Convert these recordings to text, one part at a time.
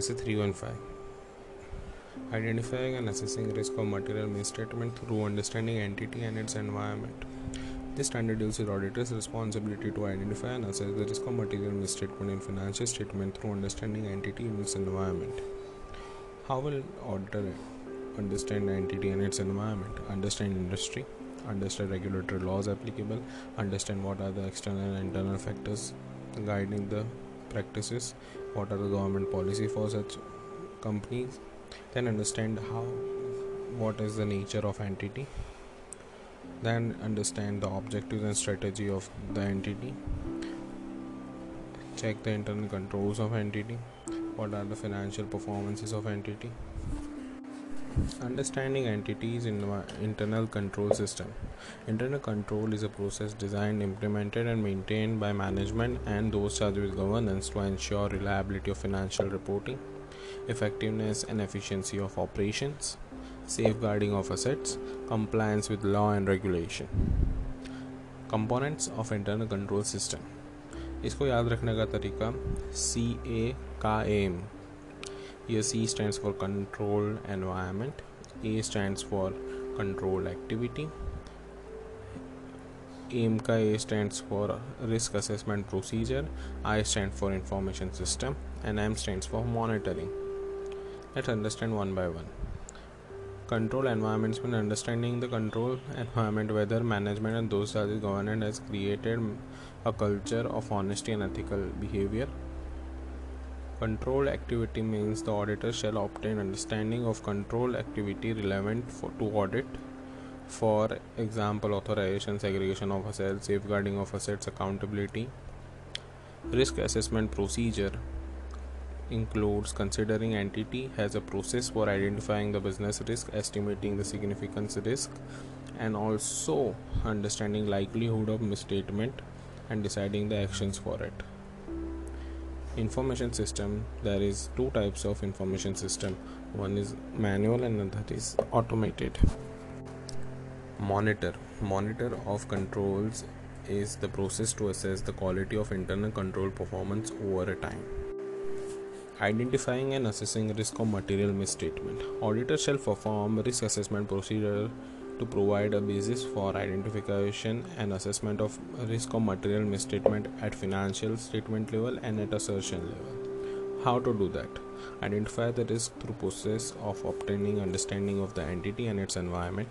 SA 315 Identifying and assessing risk of material misstatement through understanding entity and its environment. This standard deals with auditors' responsibility to identify and assess the risk of material misstatement in financial statement through understanding entity and its environment. How will auditor understand entity and its environment? Understand industry, understand regulatory laws applicable, understand what are the external and internal factors guiding the practices, what are the government policy for such companies, then understand how what is the nature of entity, then understand the objectives and strategy of the entity, check the internal controls of entity, what are the financial performances of entity Understanding entities in internal control system. Internal control is a process designed, implemented, and maintained by management and those charged with governance to ensure reliability of financial reporting, effectiveness and efficiency of operations, safeguarding of assets, compliance with law and regulation. Components of internal control system. इसको याद रखने का तरीका C A का M here C stands for control environment, A stands for control activity, AIM A stands for risk assessment procedure, I stands for information system, and M stands for monitoring. Let's understand one by one. Control environments mean understanding the control environment, whether management and those that is government has created a culture of honesty and ethical behavior Control activity means the auditor shall obtain understanding of control activity relevant for, to audit. For example, authorization, segregation of assets, safeguarding of assets, accountability. Risk assessment procedure includes considering entity has a process for identifying the business risk, estimating the significance risk, and also understanding likelihood of misstatement and deciding the actions for it information system there is two types of information system. One is manual and another is automated. Monitor. Monitor of controls is the process to assess the quality of internal control performance over a time. Identifying and assessing risk of material misstatement. Auditor shall perform risk assessment procedure to provide a basis for identification and assessment of risk of material misstatement at financial statement level and at assertion level. How to do that? Identify the risk through process of obtaining understanding of the entity and its environment.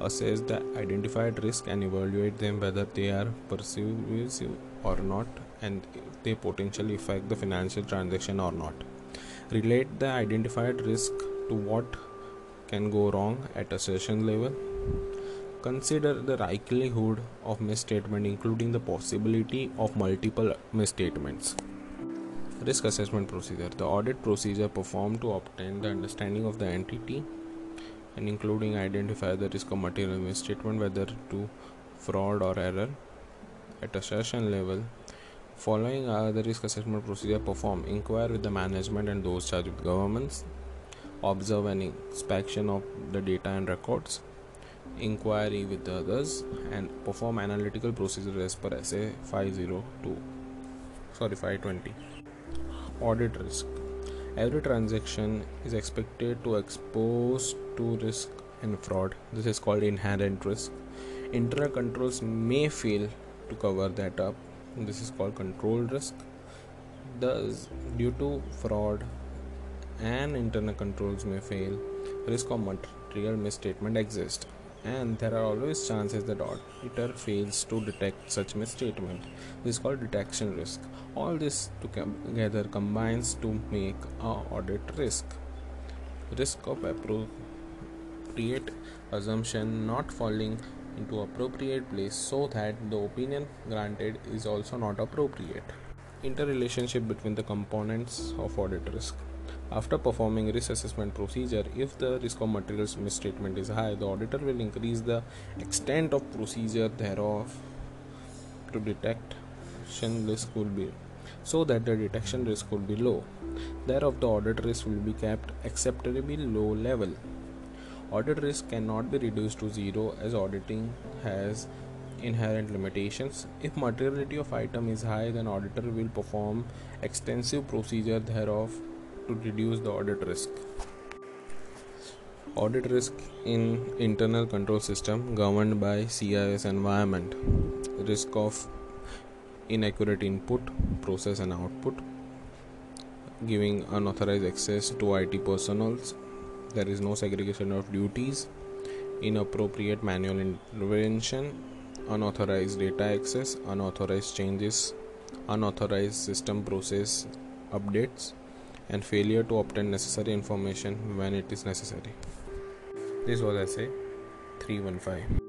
Assess the identified risk and evaluate them whether they are pervasive or not and if they potentially affect the financial transaction or not. Relate the identified risk to what can go wrong at assertion level. Consider the likelihood of misstatement, including the possibility of multiple misstatements. Risk assessment procedure the audit procedure performed to obtain the understanding of the entity and including identify the risk of material misstatement, whether to fraud or error at assertion level. Following are the risk assessment procedure performed, inquire with the management and those charged with governance observe and inspection of the data and records, inquiry with the others, and perform analytical procedures as per SA 502. Sorry, 520. Audit risk. Every transaction is expected to expose to risk and fraud. This is called inherent risk. Internal controls may fail to cover that up. This is called control risk. Thus, due to fraud and internal controls may fail, risk of material misstatement exists, and there are always chances that auditor fails to detect such misstatement. This is called detection risk. All this together combines to make a audit risk. Risk of appropriate assumption not falling into appropriate place so that the opinion granted is also not appropriate. Interrelationship between the components of audit risk. After performing risk assessment procedure, if the risk of materials misstatement is high, the auditor will increase the extent of procedure thereof to detection risk will be so that the detection risk will be low. Thereof the audit risk will be kept acceptably low level. Audit risk cannot be reduced to zero as auditing has inherent limitations. If materiality of item is high, then auditor will perform extensive procedure thereof to reduce the audit risk. Audit risk in internal control system governed by CIS environment. Risk of inaccurate input, process and output. Giving unauthorized access to IT personnel. There is no segregation of duties. Inappropriate manual intervention. Unauthorized data access. Unauthorized changes. Unauthorized system process updates and failure to obtain necessary information when it is necessary. This was SA 315.